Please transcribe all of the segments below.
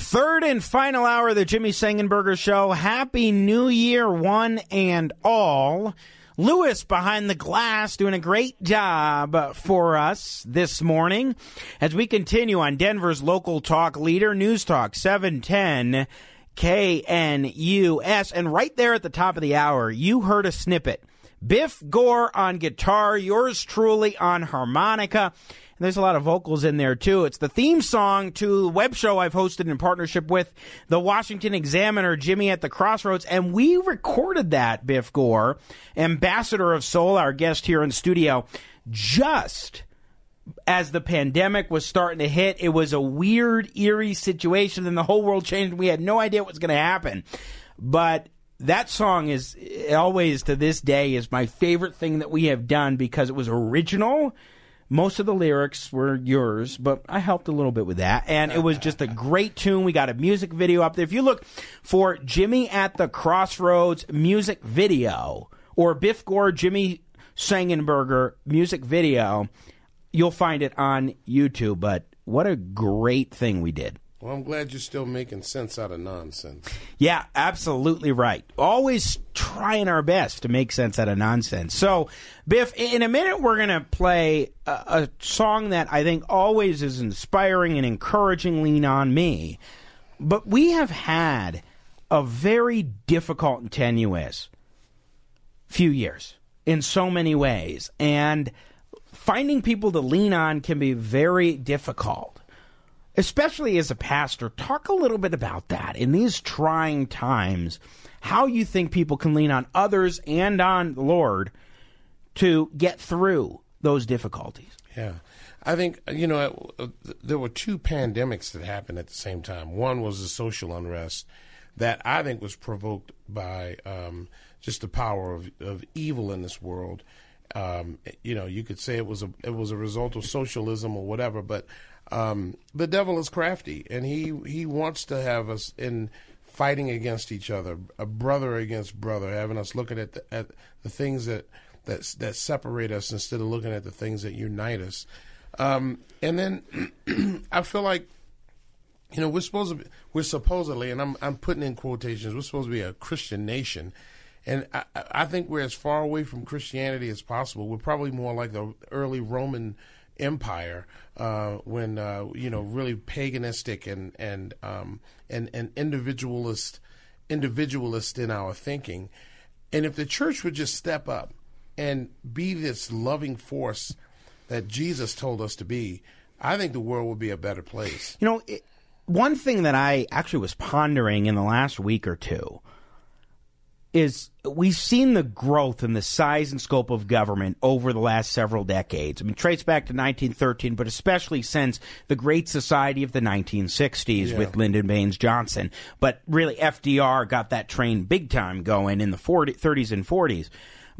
Third and final hour of the Jimmy Sengenberger Show. Happy New Year, one and all. Lewis behind the glass doing a great job for us this morning as we continue on Denver's local talk leader, News Talk 710 KNUS. And right there at the top of the hour, you heard a snippet. Biff Gore on guitar, yours truly on harmonica. And there's a lot of vocals in there too. It's the theme song to a web show I've hosted in partnership with the Washington Examiner, Jimmy at the Crossroads, and we recorded that, Biff Gore, ambassador of soul, our guest here in studio, just as the pandemic was starting to hit. It was a weird, eerie situation, and the whole world changed. We had no idea what was going to happen. But that song is always to this day is my favorite thing that we have done because it was original most of the lyrics were yours, but I helped a little bit with that. And it was just a great tune. We got a music video up there. If you look for Jimmy at the Crossroads music video or Biff Gore Jimmy Sengenberger music video, you'll find it on YouTube. But what a great thing we did. Well, I'm glad you're still making sense out of nonsense. Yeah, absolutely right. Always trying our best to make sense out of nonsense. So, Biff, in a minute, we're going to play a, a, song that I think always is inspiring and encouraging Lean on Me. But we have had a very difficult and tenuous few years in so many ways. And finding people to lean on can be very difficult especially as a pastor, talk a little bit about that in these trying times, how you think people can lean on others and on the Lord to get through those difficulties. Yeah. I think, you know, there were two pandemics that happened at the same time. One was the social unrest that I think was provoked by um, just the power of, of evil in this world. Um, you know, you could say it was a it was a result of socialism or whatever, but um, the devil is crafty, and he he wants to have us in fighting against each other, a brother against brother, having us looking at the, at the things that that that separate us instead of looking at the things that unite us. Um, and then I feel like you know we're supposed to be, we're supposedly, and I'm I'm putting in quotations, we're supposed to be a Christian nation. And I, I think we're as far away from Christianity as possible. We're probably more like the early Roman empire uh, when uh, you know really paganistic and and um, and and individualist individualist in our thinking. And if the church would just step up and be this loving force that Jesus told us to be, I think the world would be a better place. You know, it, one thing that I actually was pondering in the last week or two is we've seen the growth in the size and scope of government over the last several decades. I mean, trace back to 1913, but especially since the Great Society of the 1960s yeah. with Lyndon Baines Johnson. But really, FDR got that train big time going in the 40, 30s and 40s.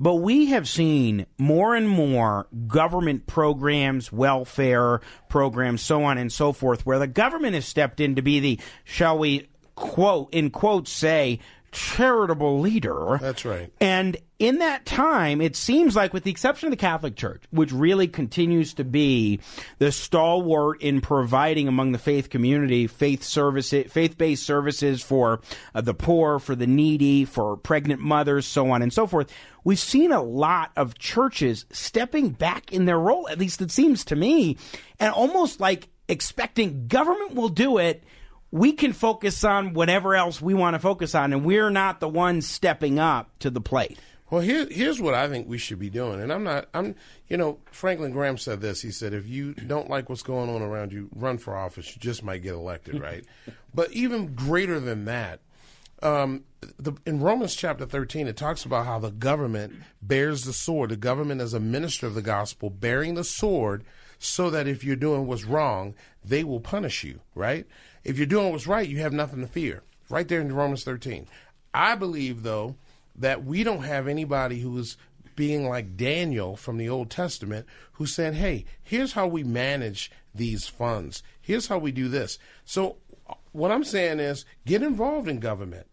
But we have seen more and more government programs, welfare programs, so on and so forth, where the government has stepped in to be the, shall we quote, in quotes, say, charitable leader. That's right. And in that time, it seems like, with the exception of the Catholic Church, which really continues to be the stalwart in providing among the faith community faith services, faith-based services for uh, the poor, for the needy, for pregnant mothers, so on and so forth. We've seen a lot of churches stepping back in their role, at least it seems to me, and almost like expecting government will do it we can focus on whatever else we want to focus on, and we're not the ones stepping up to the plate. Well, here, here's what I think we should be doing, and I'm not. I'm, you know, Franklin Graham said this. He said, "If you don't like what's going on around you, run for office. You just might get elected, right?" but even greater than that, um, the, in Romans chapter 13, it talks about how the government bears the sword. The government is a minister of the gospel, bearing the sword, so that if you're doing what's wrong, they will punish you, right? If you're doing what's right, you have nothing to fear. Right there in Romans 13. I believe, though, that we don't have anybody who is being like Daniel from the Old Testament who said, hey, here's how we manage these funds. Here's how we do this. So, what I'm saying is get involved in government.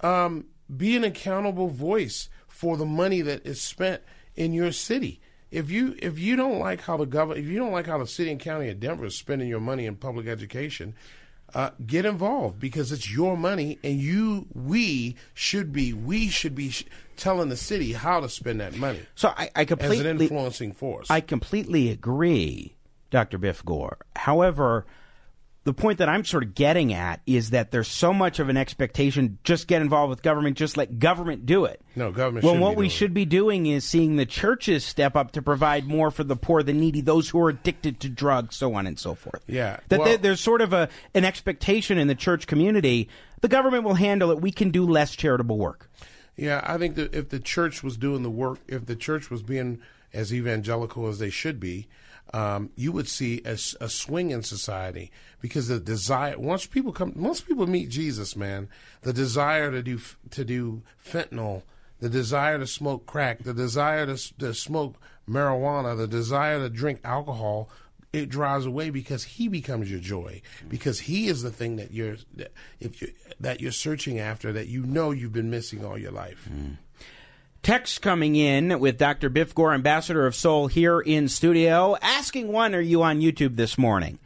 Um, be an accountable voice for the money that is spent in your city. If you if you don't like how the government, if you don't like how the city and county of Denver is spending your money in public education, uh, get involved because it's your money, and you we should be we should be sh- telling the city how to spend that money. So I, I completely as an influencing force. I completely agree, Dr. Biff Gore. However, the point that I'm sort of getting at is that there's so much of an expectation just get involved with government, just let government do it. No, government. Well, what we doing should be doing is seeing the churches step up to provide more for the poor, the needy, those who are addicted to drugs, so on and so forth. Yeah, that well- there- there's sort of a an expectation in the church community. The government will handle it. We can do less charitable work. Yeah, I think that if the church was doing the work, if the church was being as evangelical as they should be, um, you would see a swing in society because the desire once people come, once people meet Jesus, man, the desire to do to do fentanyl, the desire to smoke crack, the desire to, to smoke marijuana, the desire to drink alcohol. It drives away because he becomes your joy. Because he is the thing that you're if you that you're searching after that you know you've been missing all your life. Text coming in with Dr. Biff Gore, Ambassador of Soul, here in studio, asking one, are you on YouTube this morning?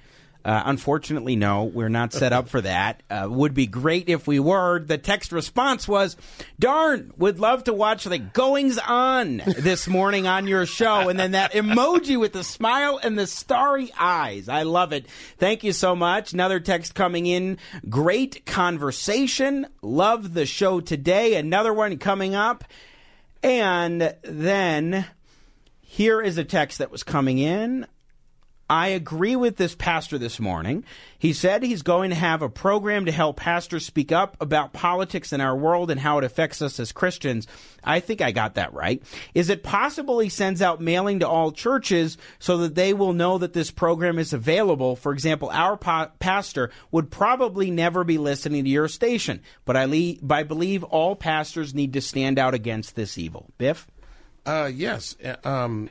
Uh, unfortunately, no, we're not set up for that. Uh, would be great if we were. The text response was, darn, would love to watch the goings on this morning on your show. And then that emoji with the smile and the starry eyes. I love it. Thank you so much. Another text coming in. Great conversation. Love the show today. Another one coming up. And then here is a text that was coming in. I agree with this pastor this morning. He said he's going to have a program to help pastors speak up about politics in our world and how it affects us as Christians. I think I got that right. Is it possible he sends out mailing to all churches so that they will know that this program is available? For example, our pa- pastor would probably never be listening to your station, but I, le- I believe all pastors need to stand out against this evil. Biff? Uh, yes. uh, Um,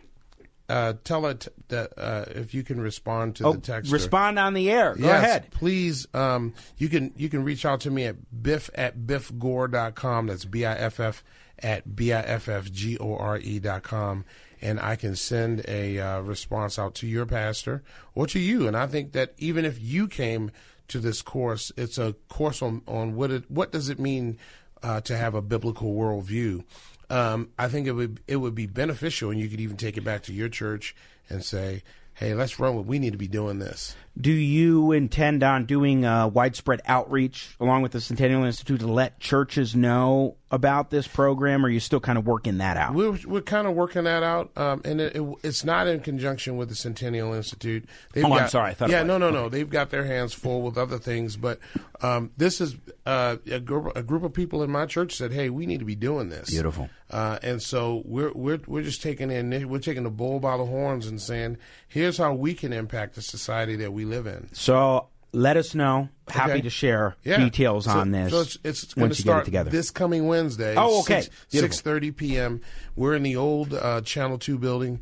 uh, tell it that uh, if you can respond to Oh, the text. respond on the air. Go yes, ahead. Please, um, you can you can reach out to me at biff at biffgore.com. That's B I F F at B I F F G O R E dot com. And I can send a uh, response out to your pastor or to you. And I think that even if you came to this course, it's a course on, on what it, what does it mean uh, to have a biblical worldview. Um, I think it would it would be beneficial, and you could even take it back to your church and say, "Hey, let's run with. We need to be doing this." Do you intend on doing uh, widespread outreach along with the Centennial Institute to let churches know about this program, or are you still kind of working that out? We're we're kind of working that out, um, and it, it, it's not in conjunction with the Centennial Institute. They've Oh, I'm sorry, I thought yeah, no, no, no. They've got their hands full with other things, but um, this is uh, a, group, a group of people in my church said, "Hey, we need to be doing this." Beautiful. Uh, and so we're we're we're just taking in we're taking the bull by the horns and saying, "Here's how we can impact the society that we live in." So let us know. Happy Okay. to share Yeah. details So- on this. So it's, it's going to you get it start together. this coming Wednesday. Oh, okay. Six thirty p.m. We're in the old uh, Channel Two building,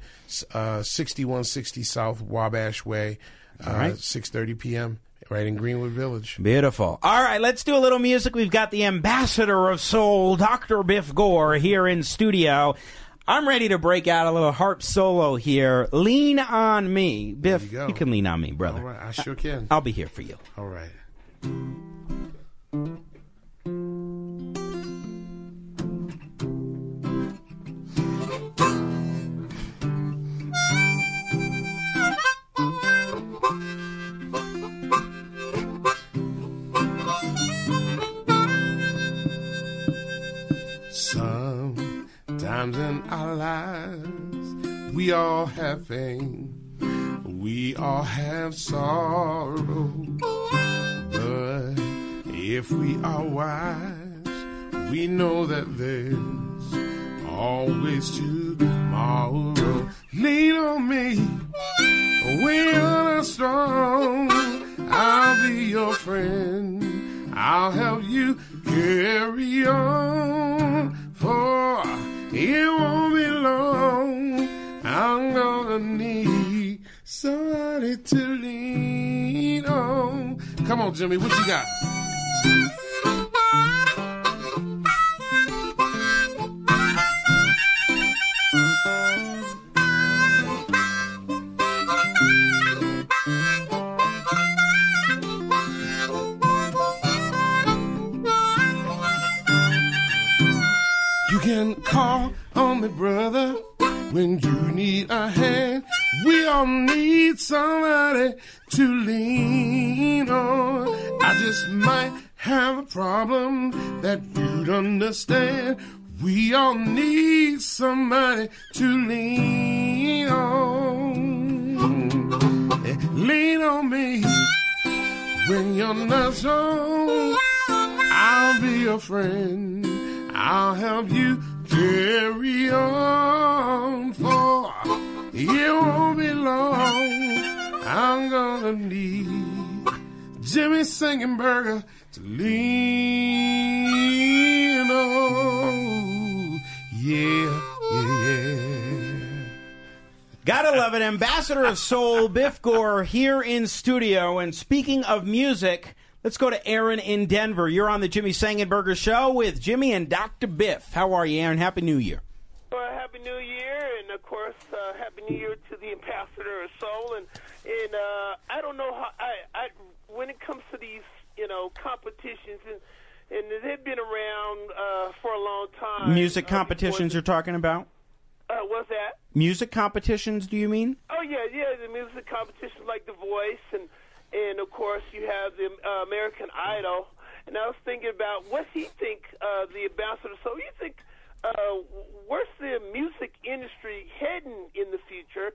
uh, sixty one sixty South Wabash Way. Uh, right. Six thirty p.m. Right in Greenwood Village. Beautiful. All right, let's do a little music. We've got the ambassador of soul, Dr. Biff Gore, here in studio. I'm ready to break out a little harp solo here. Lean on me. Biff, you go. can lean on me, brother. All right, I sure can. I'll be here for you. All right. Sometimes in our lives, we all have pain. We all have sorrow. But if we are wise, we know that there's always tomorrow. Lean on me when you're strong. I'll be your friend. I'll help you carry on, for it won't be long. I'm gonna need somebody to lean on. Come on, Jimmy, what you got? Jimmy Sengenberger to lean on. Yeah, yeah, yeah. Gotta love it. Ambassador of Soul, Biff Gore, here in studio. And speaking of music, let's go to Aaron in Denver. You're on the Jimmy Sengenberger Show with Jimmy and Dr. Biff. How are you, Aaron? Happy New Year. Well, happy New Year, and of course, uh, happy New Year to the ambassador of soul. And and uh, I don't know how I, I when it comes to these you know competitions and and they've been around uh, for a long time. Music Uh, competitions the- you're talking about? Uh, what's that? Music competitions, do you mean? Oh yeah, yeah, the music competitions like The Voice, and and of course you have the uh, American Idol. And I was thinking about what he think uh, the ambassador. So you think uh, where's the music industry heading in the future?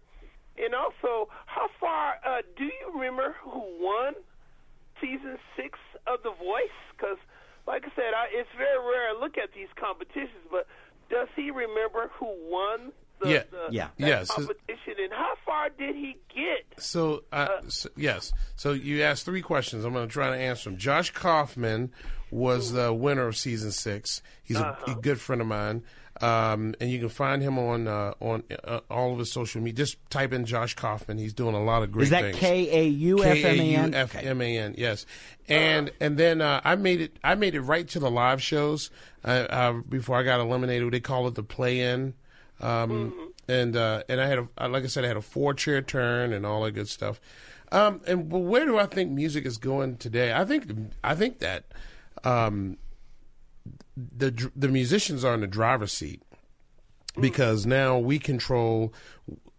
And also, how far uh, do you remember who won season six of The Voice? Because, like I said, I, it's very rare I look at these competitions, but does he remember who won the, Yeah. the Yeah. Yes. competition, and how far did he get? So, uh, so- yes. So you asked three questions. I'm going to try to answer them. Josh Kaufman was the winner of season six. He's a, a good friend of mine, um, and you can find him on uh, on uh, all of his social media. Just type in Josh Kaufman. He's doing a lot of great Is that things. K A U F M A N? F M A N. Yes, and and then uh, I made it. I made it right to the live shows uh, uh, before I got eliminated. They call it the play-in, um, and uh, and I had a uh, like I said, I had a four-chair turn and all that good stuff. Um, and but where do I think music is going today? I think I think that um, the the musicians are in the driver's seat because now we control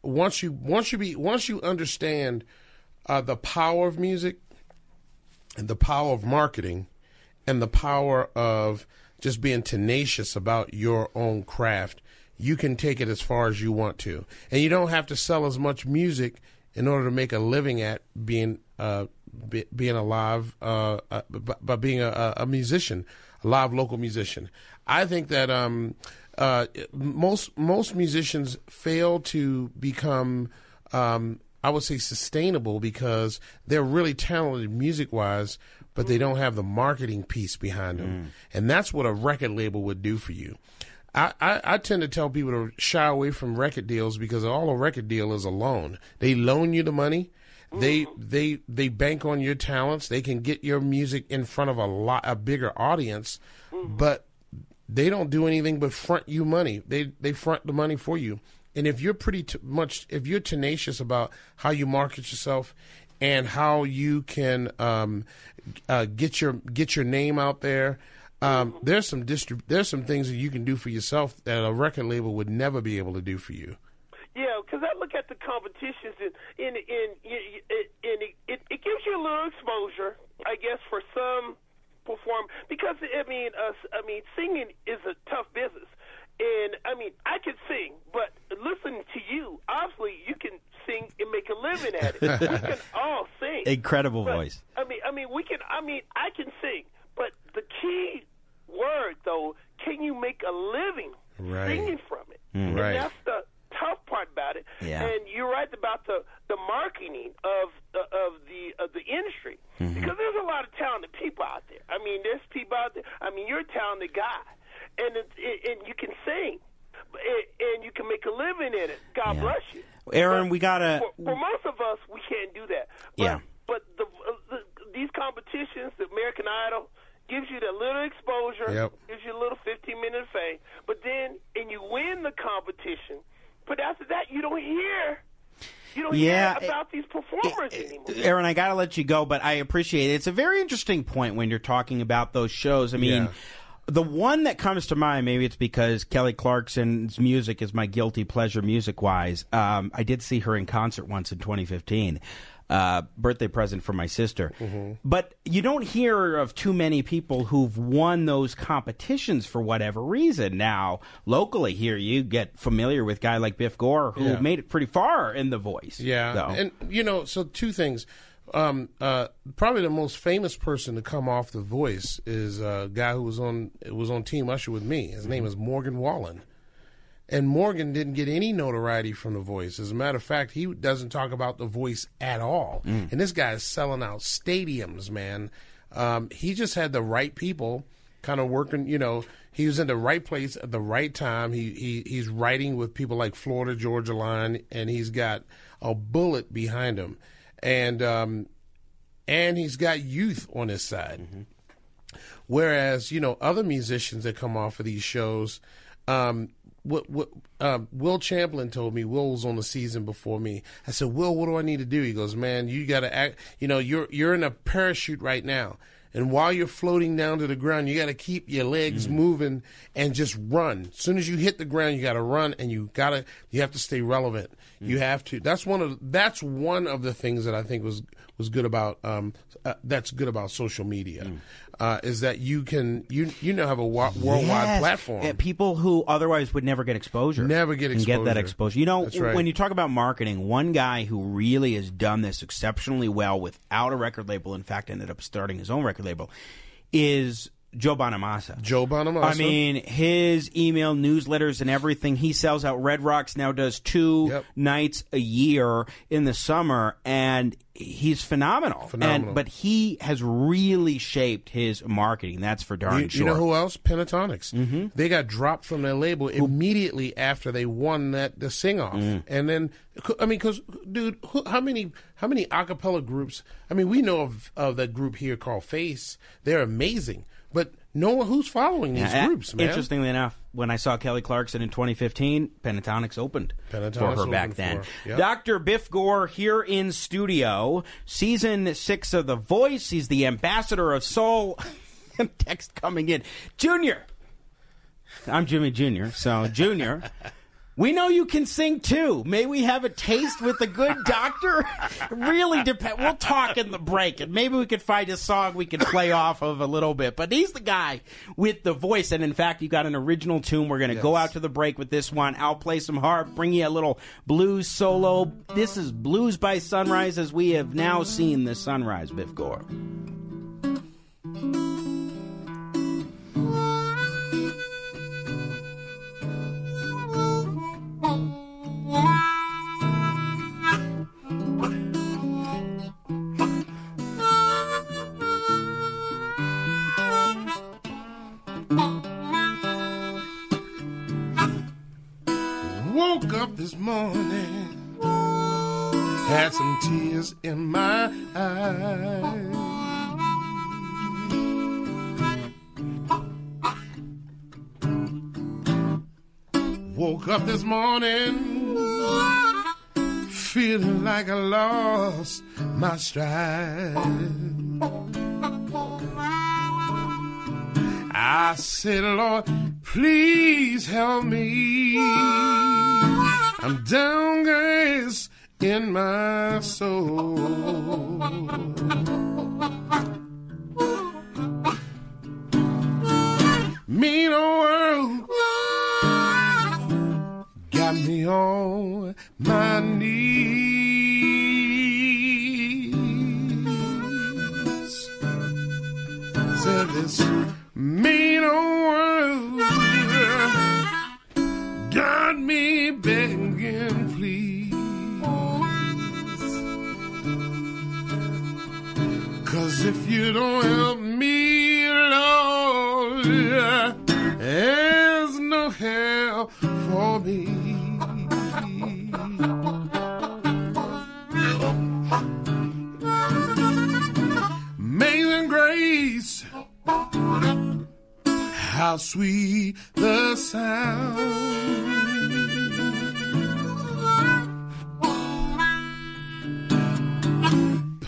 once you once you be once you understand uh, the power of music and the power of marketing and the power of just being tenacious about your own craft you can take it as far as you want to. And you don't have to sell as much music in order to make a living at being uh, be, being a live uh, uh, by, by being a, a- musician live local musician i think that um, uh, most most musicians fail to become um, I would say sustainable because they're really talented music wise, but they don't have the marketing piece behind them, and that's what a record label would do for you. I, I, I tend to tell people to shy away from record deals because all a record deal is a loan. They loan you the money. They they they bank on your talents. They can get your music in front of a lot a bigger audience, but they don't do anything but front you money. They they front the money for you. And if you're pretty t- much, if you're tenacious about how you market yourself and how you can um, uh, get your get your name out there, um, there's some distrib- there's some things that you can do for yourself that a record label would never be able to do for you. Yeah, because I look at the competitions and in in in, it, it, it gives you a little exposure, I guess, for some perform because I mean, uh, I mean, singing is a tough business, and I mean, I can sing, but listening to you, obviously, you can sing and make a living at it. we can all sing. Incredible But, voice. I mean, I mean, we can. I mean, I can sing, but the key word though, can you make a living Right. singing from it? Right. And that's the part about it. Yeah. And you're right about the the marketing of uh, of the of the industry. Mm-hmm. because there's a lot of talented people out there. I mean, there's people out there. I mean, you're a talented guy, and it, it, and you can sing, and, and you can make a living in it. God Yeah. bless you. Aaron, But we gotta. For, for most of us, we can't do that. But, Yeah. But the, uh, the these competitions, the American Idol, gives you that little exposure, Yep. gives you a little 15 minute fame. But then, and you win the competition. But after that, you don't hear. You don't Yeah, hear about these performers anymore. Aaron, I got to let you go, but I appreciate it. It's a very interesting point when you're talking about those shows. I mean, Yeah. the one that comes to mind, maybe it's because Kelly Clarkson's music is my guilty pleasure music wise. Um, I did see her in concert once in 2015. Uh, birthday present for my sister. But you don't hear of too many people who've won those competitions for whatever reason. Now, locally here, you get familiar with a guy like Biff Gore, who Yeah. made it pretty far in The Voice. Yeah, though. and you know, so two things. Um, uh, probably the most famous person to come off The Voice is a guy who was on was on Team Usher with me. His name is Morgan Wallen, and Morgan didn't get any notoriety from The Voice. As a matter of fact, he doesn't talk about The Voice at all. And this guy is selling out stadiums, man. Um, he just had the right people kind of working. You know, he was in the right place at the right time. He he he's writing with people like Florida Georgia Line, and he's got a bullet behind him, and um, and he's got youth on his side. Whereas you know other musicians that come off of these shows, um, what what um, Will Champlin told me. Will was on the season before me. I said, Will, what do I need to do? He goes, Man, you got to act. You know, you're you're in a parachute right now. And while you're floating down to the ground, you got to keep your legs moving and just run. As soon as you hit the ground, you got to run, and you got to you have to stay relevant. You have to. That's one of that's one of the things that I think was was good about um, uh, that's good about social media uh, is that you can you you now have a wa- worldwide Yes. platform. Uh, people who otherwise would never get exposure. Never get can get that exposure. exposure. You know, right. when you talk about marketing, one guy who really has done this exceptionally well without a record label, in fact, ended up starting his own record label, is Joe Bonamassa. Joe Bonamassa. I mean, his email newsletters and everything. He sells out Red Rocks now. Does two Yep. nights a year in the summer, and he's phenomenal. Phenomenal. And, but he has really shaped his marketing. That's for darn You, sure. you know who else? Pentatonix. Mm-hmm. They got dropped from their label immediately after they won that the sing off, Mm. and then I mean, because dude, who, how many how many acapella groups? I mean, we know of of that group here called Face. They're amazing, but no one who's following these Yeah, groups, man. Interestingly enough, when I saw Kelly Clarkson in 2015, Pentatonix opened for her back then. yep. Dr. Biff Gore here in studio, season six of The Voice. He's the ambassador of soul. Text coming in, Junior. I'm Jimmy Junior. So Junior. We know you can sing too. May we have a taste with the good doctor? Really depends. We'll talk in the break, and maybe we could find a song we can play off of a little bit. But he's the guy with the voice, and in fact, you got an original tune. We're going to go out to the break with this one. I'll play some harp, bring you a little blues solo. This is Blues by Sunrise, as we have now seen the sunrise. Biff Gore. Morning, had some tears in my eyes. Woke up this morning, feeling like I lost my stride. I said, Lord, please help me. I'm down, guys, in my soul. Mean old world got me on my knees. Said this if you don't help me, Lord. There's no help for me. Amazing grace, how sweet the sound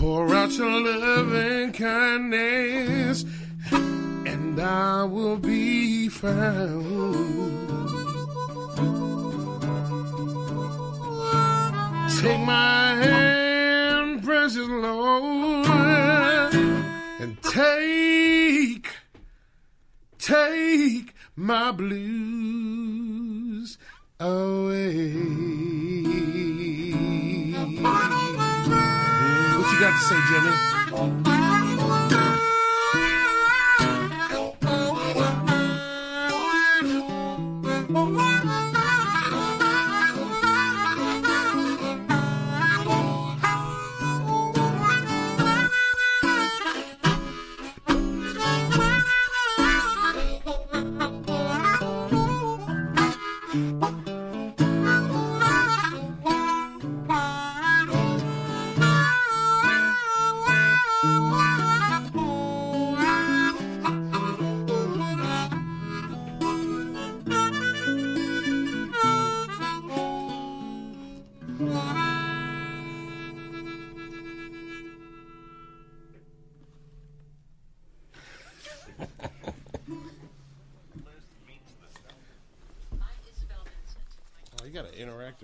Pour out your loving kindness, and I will be found. Take my hand, precious Lord, and take, take my blues away. Got to say, Jimmy?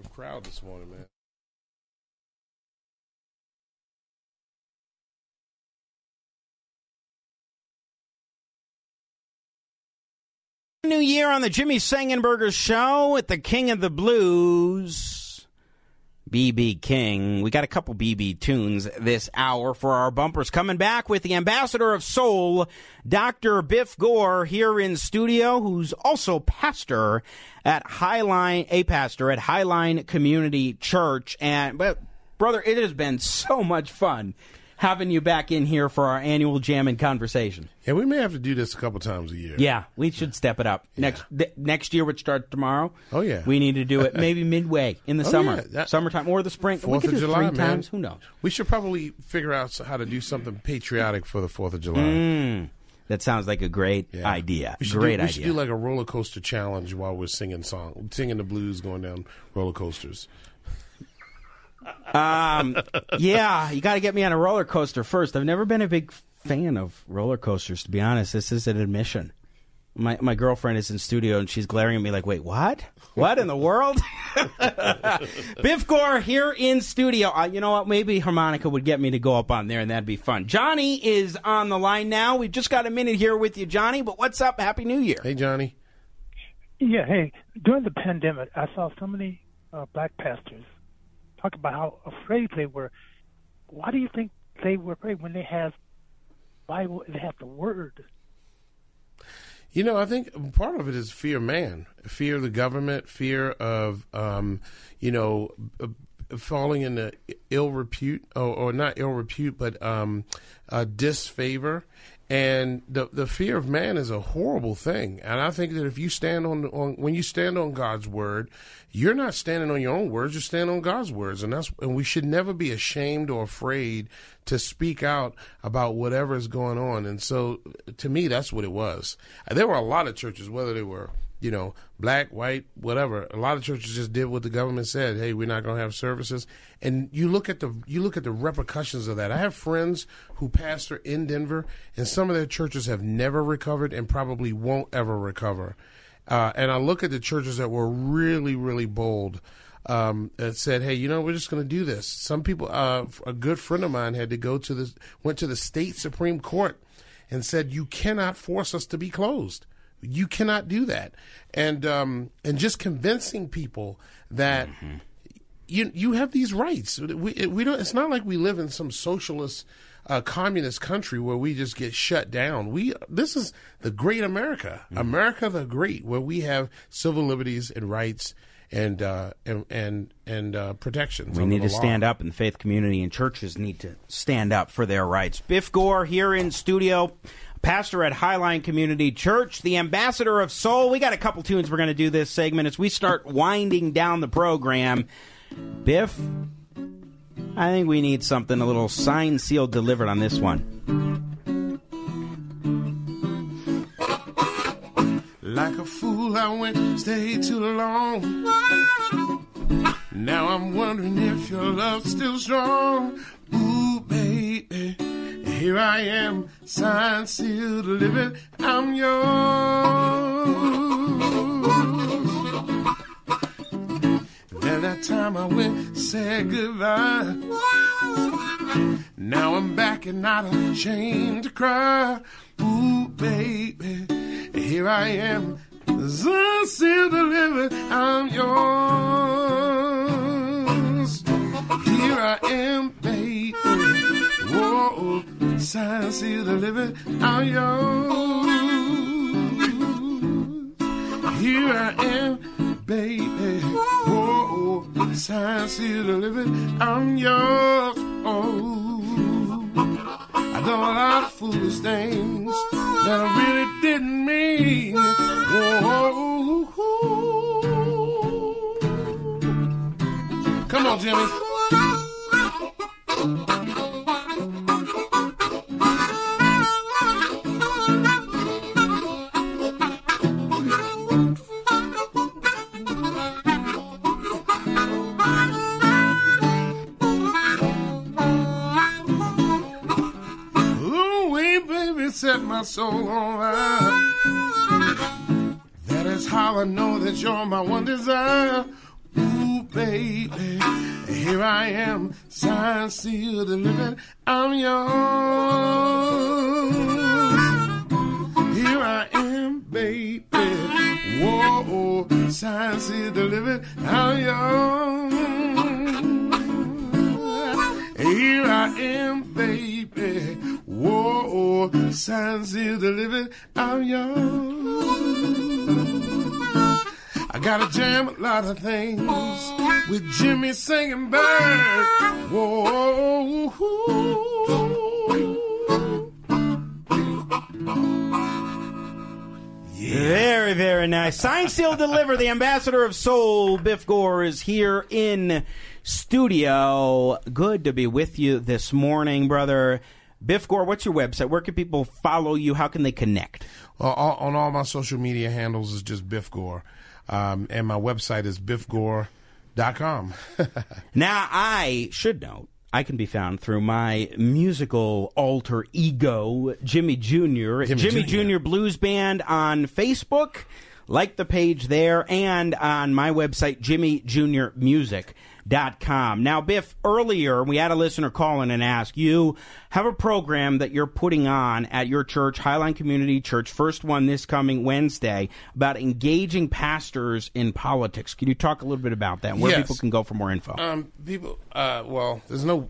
An crowd this morning, man. New Year on the Jimmy Sengenberger Show at the King of the Blues, BB King. We got a couple BB tunes this hour for our bumpers. Coming back with the ambassador of soul, Dr. Biff Gore, here in studio, who's also pastor at Highline, a pastor at Highline Community Church. And, but, brother, it has been so much fun having you back in here for our annual jam and conversation. Yeah, we may have to do this a couple times a year. Yeah, we should step it up next th- next year, which starts tomorrow. Oh, yeah. we need to do it maybe midway in the Oh, summer, yeah, that- summertime or the spring. we Fourth could of do July, three man. times. Who knows? We should probably figure out how to do something patriotic for the Fourth of July. Mm, that sounds like a great Yeah. idea. We Great do, we idea. should do like a roller coaster challenge while we're singing song, singing the blues, going down roller coasters. Um, yeah, you got to get me on a roller coaster first. I've never been a big fan of roller coasters, to be honest. This is an admission. My my girlfriend is in studio and she's glaring at me like, "Wait, what? What in the world?" Biff Gore here in studio. Uh, you know what? Maybe harmonica would get me to go up on there, and that'd be fun. Johnny is on the line now. We've just got a minute here with you, Johnny. But what's up? Happy New Year. Hey, Johnny. Yeah, hey, during the pandemic, I saw so many uh, black pastors talk about how afraid they were. Why do you think they were afraid when they have Bible, they have the Word? You know, I think part of it is fear of man, fear of the government, fear of, um, you know, uh, falling into ill repute, or, or not ill repute, but um, uh, disfavor. And the the fear of man is a horrible thing. And I think that if you stand on, on when you stand on God's word, you're not standing on your own words. You're standing on God's words, and that's and we should never be ashamed or afraid to speak out about whatever is going on. And so, to me, that's what it was. There were a lot of churches, whether they were you know, black, white, whatever. A lot of churches just did what the government said. Hey, we're not going to have services. And you look at the you look at the repercussions of that. I have friends who pastor in Denver, and some of their churches have never recovered and probably won't ever recover. Uh, and I look at the churches that were really, really bold. Um, that said, "Hey, you know, we're just going to do this." Some people, uh, a good friend of mine, had to go to the went to the state supreme court and said, "You cannot force us to be closed." You cannot do that, and um, and just convincing people that you you have these rights. We we don't. It's not like we live in some socialist, uh, communist country where we just get shut down. We this is the great America, America the Great, where we have civil liberties and rights and uh, and and and uh, protections. We need to law. stand up, and the faith community and churches need to stand up for their rights. Biff Gore here in studio, pastor at Highline Community Church, the ambassador of soul. We got a couple tunes we're going to do this segment as we start winding down the program. Biff, I think we need something a little sign sealed, delivered on this one. Like a fool, I went stay too long. Now I'm wondering if your love's still strong. Ooh, baby here I am, signed, sealed, delivered. I'm yours. Then that time I went, said goodbye. Now I'm back and not ashamed to cry. Ooh, baby, here I am, signed, sealed, delivered. I'm yours. Here I am, baby. Whoa, signed, sealed, delivered. I'm yours. Here I am, baby. Whoa, signed, sealed, delivered. I'm yours. Oh, I done a lot of foolish things that I really didn't mean. Whoa, come on, Jimmy. My soul. That is how I know that you're my one desire. Ooh, baby, here I am, signed, sealed, delivered. I'm yours. Here I am, baby. Whoa, signed, sealed, delivered. I'm yours. Here I am. Signs sealed, delivered. I'm young. I gotta jam a lot of things with Jimmy singing bird. Whoa. Very, very nice. Sign, seal, deliver. The ambassador of soul, Biff Gore, is here in studio. Good to be with you this morning, brother. Biff Gore, what's your website? Where can people follow you? How can they connect? Uh, all, on all my social media handles is just Biff Gore. Um, and my website is biffgore.com. Now, I should note, I can be found through my musical alter ego, Jimmy Jr. Jimmy Jimmy Jr. Jr. Blues Band on Facebook. Like the page there and on my website, jimmyjrmusic.com. Now, Biff, earlier we had a listener call in and ask, you have a program that you're putting on at your church, Highline Community Church, first one this coming Wednesday, about engaging pastors in politics. Can you talk a little bit about that? Where Yes. people can go for more info? Um, people, uh, well, there's no.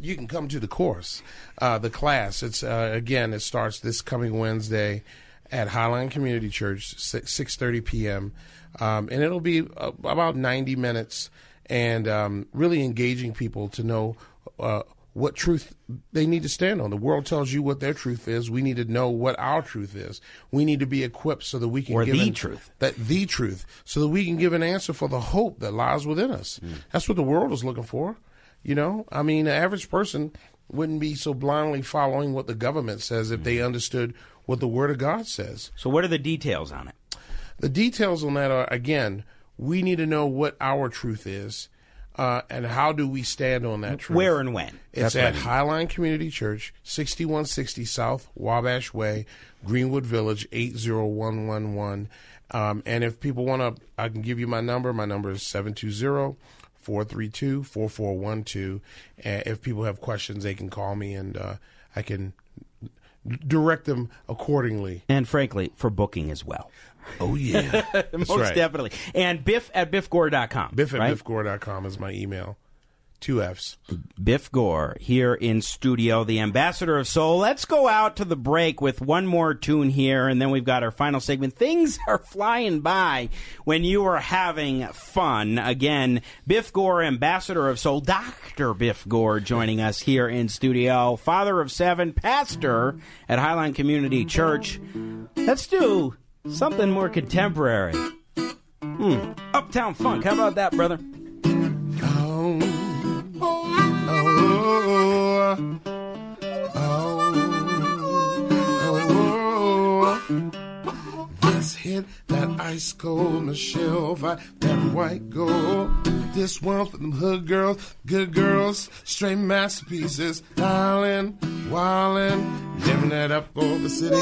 You can come to the course, uh, the class. It's uh, again, it starts this coming Wednesday at Highline Community Church, six thirty p.m. Um, and it'll be uh, about ninety minutes, and um, really engaging people to know. Uh, what truth they need to stand on. The world tells you what their truth is. We need to know what our truth is. We need to be equipped so that we can Or give the an- truth. that the truth, so that we can give an answer for the hope that lies within us. That's what the world is looking for. You know, I mean, the average person wouldn't be so blindly following what the government says if they understood what the Word of God says. So, what are the details on it? The details on that are again, we need to know what our truth is, uh, and how do we stand on that truth. Where and when? It's That's at mean. Highline Community Church, 6160 South Wabash Way, Greenwood Village, 80111. Um, and if people want to, I can give you my number. My number is 720 432 4412. And if people have questions, they can call me and uh, I can direct them accordingly. And frankly, for booking as well. Oh, yeah. Most right. definitely. And biff at biffgore.com. Biff at right? biffgore.com is my email. Two F's. Biff Gore here in studio, the ambassador of soul. Let's go out to the break with one more tune here, and then we've got our final segment. Things are flying by when you are having fun. Again, Biff Gore, ambassador of soul, Dr. Biff Gore, joining us here in studio, father of seven, pastor at Highline Community Church. Let's do something more contemporary. Hmm. Uptown Funk. How about that, brother? Oh, oh, oh, oh, oh. This hit that ice cold Michelle that white gold. This one for them hood girls, good girls, straight masterpieces. Island, wildin', living that up over the city.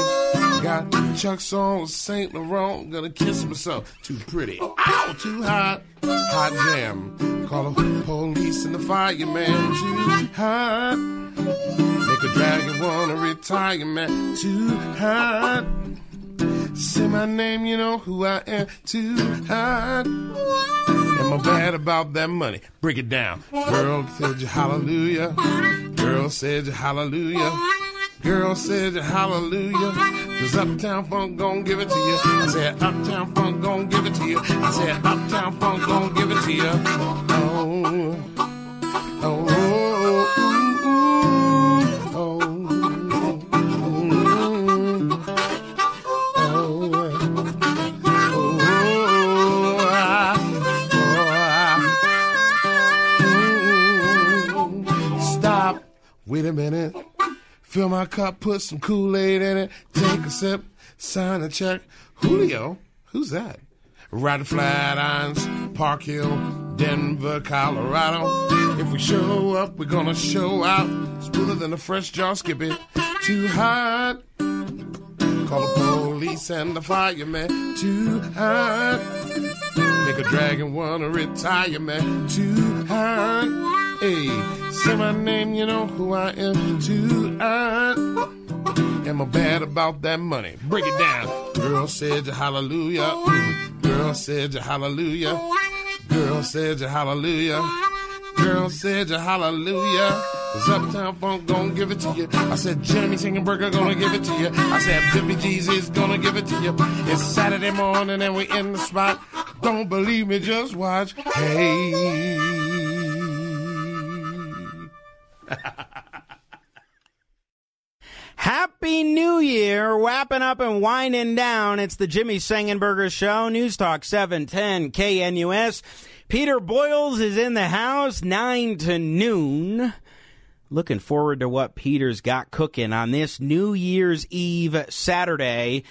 Got Chuck's on Saint Laurent, gonna kiss myself. Too pretty, ow, too hot, hot jam. Call the police and the fireman. Too hot, make a dragon wanna retire, man. Too hot. Say my name, you know who I am. Too hot. Am I bad about that money? Break it down. Girl said you hallelujah. Girl said you hallelujah. Girl said you hallelujah. Cause Uptown Funk gon' give it to you. I said Uptown Funk gon' give it to you. I said Uptown Funk gon' give it to you. Oh, A minute. Fill my cup, put some Kool-Aid in it, take a sip, sign a check. Julio? Who's that? Ride the Flatirons, Park Hill, Denver, Colorado. If we show up, we're gonna show out. Smoother than a fresh jaw skippy. Too hot. Call the police and the fireman. Too hot. Make a dragon wanna retire, man. Too hot. Hey, say my name, you know who I am. Too I Am I bad about that money? Break it down. Girl said hallelujah. Girl said hallelujah. Girl said hallelujah. Girl said hallelujah. Cause Uptown Funk gonna give it to you. I said Jimmy Sengenberger gonna give it to you. I said Bippy G's is gonna give it to you. It's Saturday morning and we in the spot. Don't believe me, just watch. Hey. Happy New Year, wrapping up and winding down. It's the Jimmy Sengenberger Show, News Talk 710 KNUS. Peter Boyles is in the house, 9 to noon. Looking forward to what Peter's got cooking on this New Year's Eve Saturday.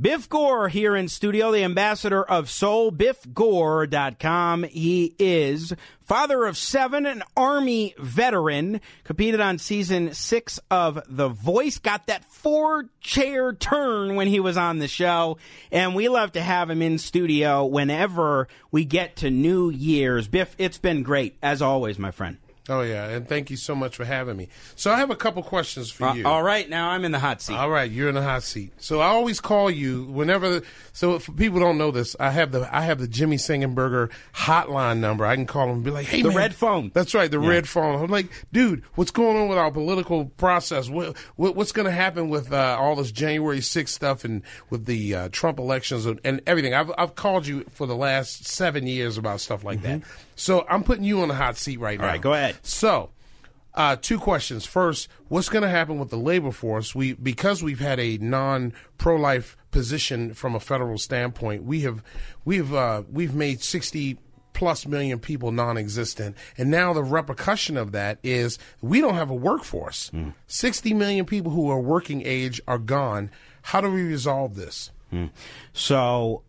Biff Gore here in studio, the ambassador of soul, biffgore.com. He is father of seven, an Army veteran, competed on season six of The Voice, got that four chair turn when he was on the show, and we love to have him in studio whenever we get to New Year's. Biff, it's been great, as always, my friend. Oh yeah, and thank you so much for having me. So I have a couple questions for Uh, you. all right, now I'm in the hot seat. All right, you're in the hot seat. So I always call you whenever. So if people don't know this, I have the I have the Jimmy Sengenberger hotline number. I can call him and be like, "Hey, The man." red phone. That's right, the red phone. I'm like, dude, what's going on with our political process? What, what what's going to happen with uh, all this January 6th stuff and with the uh, Trump elections and, and everything? I've I've called you for the last seven years about stuff like that. So I'm putting you on the hot seat right now. All right, go ahead. So, uh, two questions. First, what's going to happen with the labor force? We because we've had a non pro life position from a federal standpoint. We have we've uh, we've made sixty plus million people non-existent and now the repercussion of that is we don't have a workforce 60 million people who are working age are gone how do we resolve this So,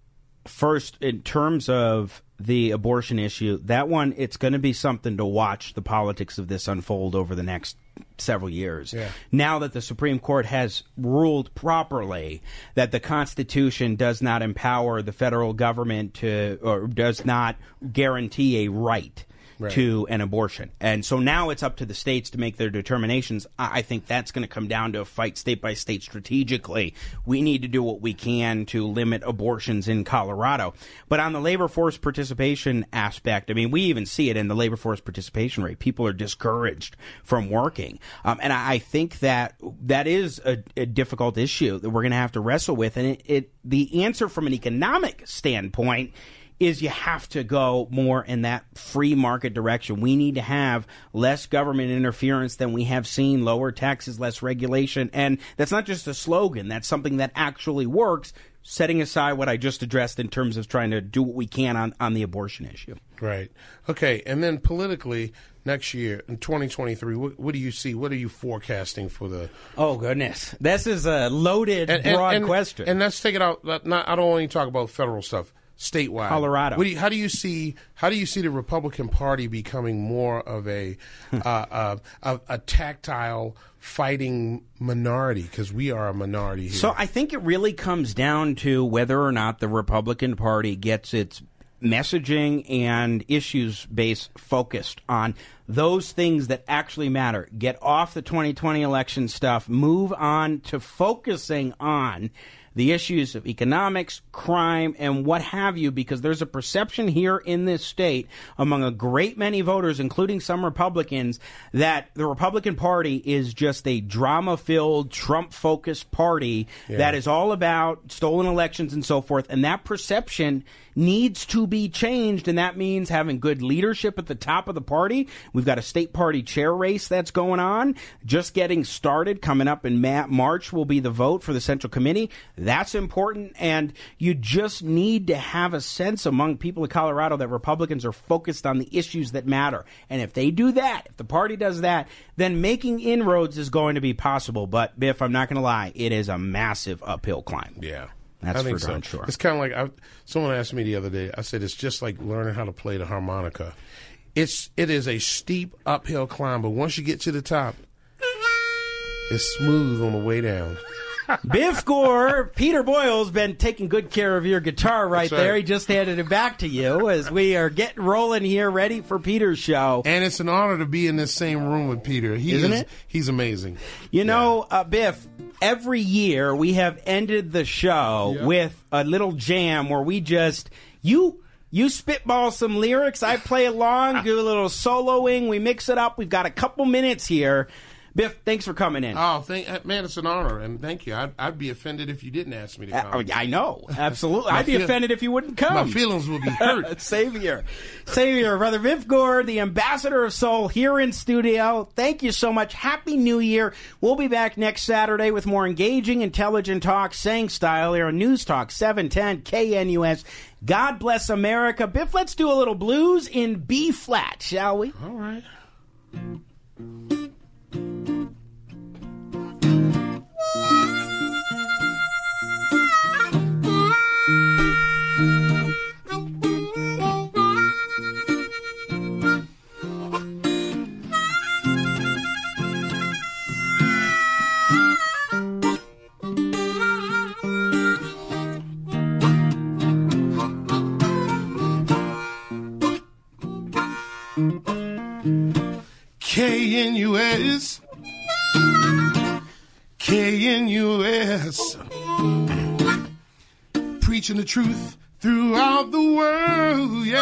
first, in terms of the abortion issue, that one, it's going to be something to watch the politics of this unfold over the next several years. Yeah. Now that the Supreme Court has ruled properly that the Constitution does not empower the federal government to, or does not guarantee a right. Right. To an abortion. And so now it's up to the states to make their determinations. I think that's going to come down to a fight state by state strategically. We need to do what we can to limit abortions in Colorado. But on the labor force participation aspect, I mean, we even see it in the labor force participation rate. People are discouraged from working. Um, and I I think that that is a, a difficult issue that we're going to have to wrestle with. And it, it, the answer from an economic standpoint is you have to go more in that free market direction. We need to have less government interference than we have seen, lower taxes, less regulation. And that's not just a slogan, that's something that actually works, setting aside what I just addressed in terms of trying to do what we can on, on the abortion issue. Right. Okay. And then politically, next year in 2023, what, what do you see? What are you forecasting for the? Oh goodness, this is a loaded, And, and- broad and- question. And let's take it out. Not- I don't want to talk about federal stuff. Statewide, Colorado. What do you, how do you see? How do you see the Republican Party becoming more of a uh, a, a tactile fighting minority? Because we are a minority here. So I think it really comes down to whether or not the Republican Party gets its messaging and issues base focused on those things that actually matter. Get off the 2020 election stuff, move on to focusing on the issues of economics, crime, and what have you, because there's a perception here in this state among a great many voters, including some Republicans, that the Republican Party is just a drama filled, Trump focused party that is all about stolen elections and so forth. And that perception needs to be changed, and that means having good leadership at the top of the party. We've got a state party chair race that's going on, just getting started. Coming up in March will be the vote for the Central Committee. That's important, and you just need to have a sense among people of Colorado that Republicans are focused on the issues that matter. And if they do that, if the party does that, then making inroads is going to be possible. But Biff, I'm not going to lie, it is a massive uphill climb. Yeah. That's I think for so. darn sure. It's kind of like I, someone asked me the other day. I said it's just like learning how to play the harmonica. It's it is a steep uphill climb, but once you get to the top, it's smooth on the way down. Biff Gore, Peter Boyle's been taking good care of your guitar right, right. there. He just handed it back to you as we are getting rolling here, ready for Peter's show. And it's an honor to be in this same room with Peter. He Isn't is, it? He's amazing. You know, uh, Biff, every year we have ended the show with a little jam where we just you you spitball some lyrics, I play along, do a little soloing, we mix it up. We've got a couple minutes here. Biff, thanks for coming in. Oh, thank uh, man, it's an honor, and thank you. I'd, I'd be offended if you didn't ask me to Uh, come. I know, absolutely. I'd be feel- offended if you wouldn't come. My feelings will be hurt. Savior. Savior, Brother Biff Gore, the ambassador of soul here in studio. Thank you so much. Happy New Year. We'll be back next Saturday with more engaging, intelligent talk, saying style here on News Talk 710 KNUS. God bless America. Biff, let's do a little blues in B flat, shall we? All right. Preaching the truth throughout the world, yeah.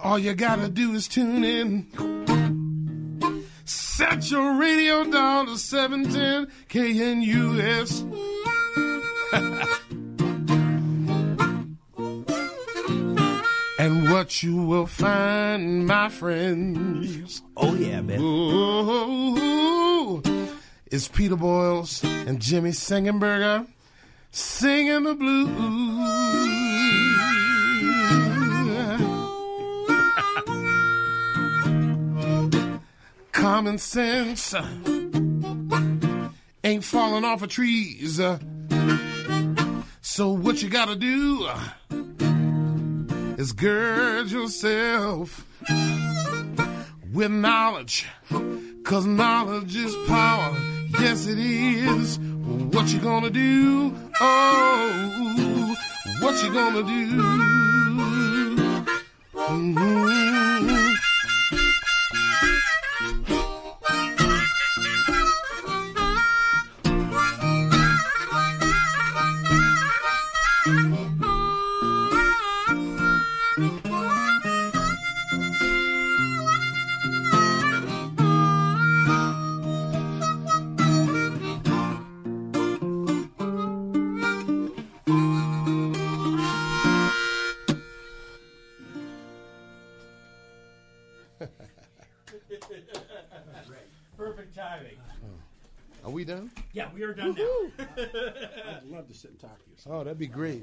All you gotta do is tune in. Set your radio down to 710 KNUS. And what you will find, my friends, Oh, yeah, Biff. ooh, oh, oh, oh. Is Peter Boyles and Jimmy Sengenberger singing the blues. Common sense uh, ain't falling off of trees. Uh. So what you gotta do? Uh, is gird yourself with knowledge. Cause knowledge is power. Yes, it is. What you gonna do? Oh, what you gonna do? Mhm. Perfect timing. Are we done? Yeah, we are done now. I'd love to sit and talk to you. Oh, that'd be great.